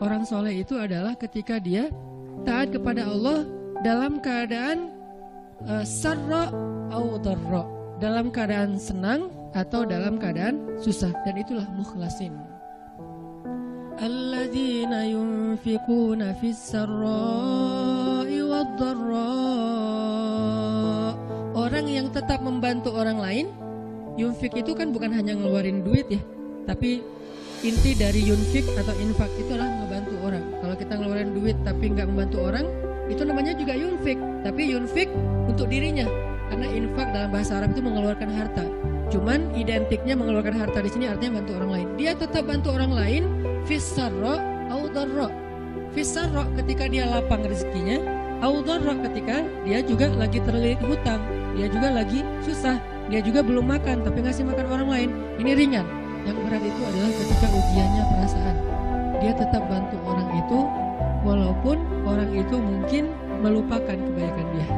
orang soleh itu adalah ketika dia taat kepada Allah dalam keadaan uh, sarra au darra, dalam keadaan senang atau dalam keadaan susah dan itulah mukhlasin. الذين ينفقون في السراء والضراء orang yang tetap membantu orang lain yunfik itu kan bukan hanya ngeluarin duit ya tapi inti dari yunfik atau infak itu adalah membantu orang. Kalau kita ngeluarin duit tapi nggak membantu orang itu namanya juga yunfik. Tapi yunfik untuk dirinya. Karena infak dalam bahasa Arab itu mengeluarkan harta. Cuman identiknya mengeluarkan harta di sini artinya bantu orang lain. Dia tetap bantu orang lain fisarro audarro fisarro ketika dia lapang rezekinya audarro ketika dia juga lagi terlilit hutang. Dia juga lagi susah. Dia juga belum makan tapi ngasih makan orang lain. Ini ringan yang berat itu adalah ketika ujiannya perasaan. Dia tetap bantu orang itu walaupun orang itu mungkin melupakan kebaikan dia